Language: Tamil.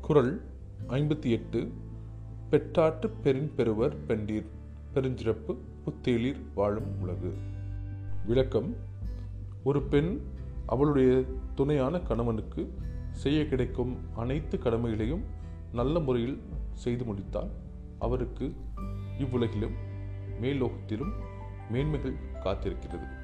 குரல் ஐம்பத்தி எட்டு. பெற்றாற்று பெரின் பெறுவர் பெண்டீர். பெருஞ்சிறப்பு புத்தேளிர் வாழும் உலகு. விளக்கம் ஒரு பெண் அவளுடைய துணையான கணவனுக்கு செய்ய கிடைக்கும் அனைத்து கடமைகளையும் நல்ல முறையில் செய்து முடித்தால் அவருக்கு இவ்வுலகிலும் மேலோகத்திலும் மேன்மைகள் காத்திருக்கிறது.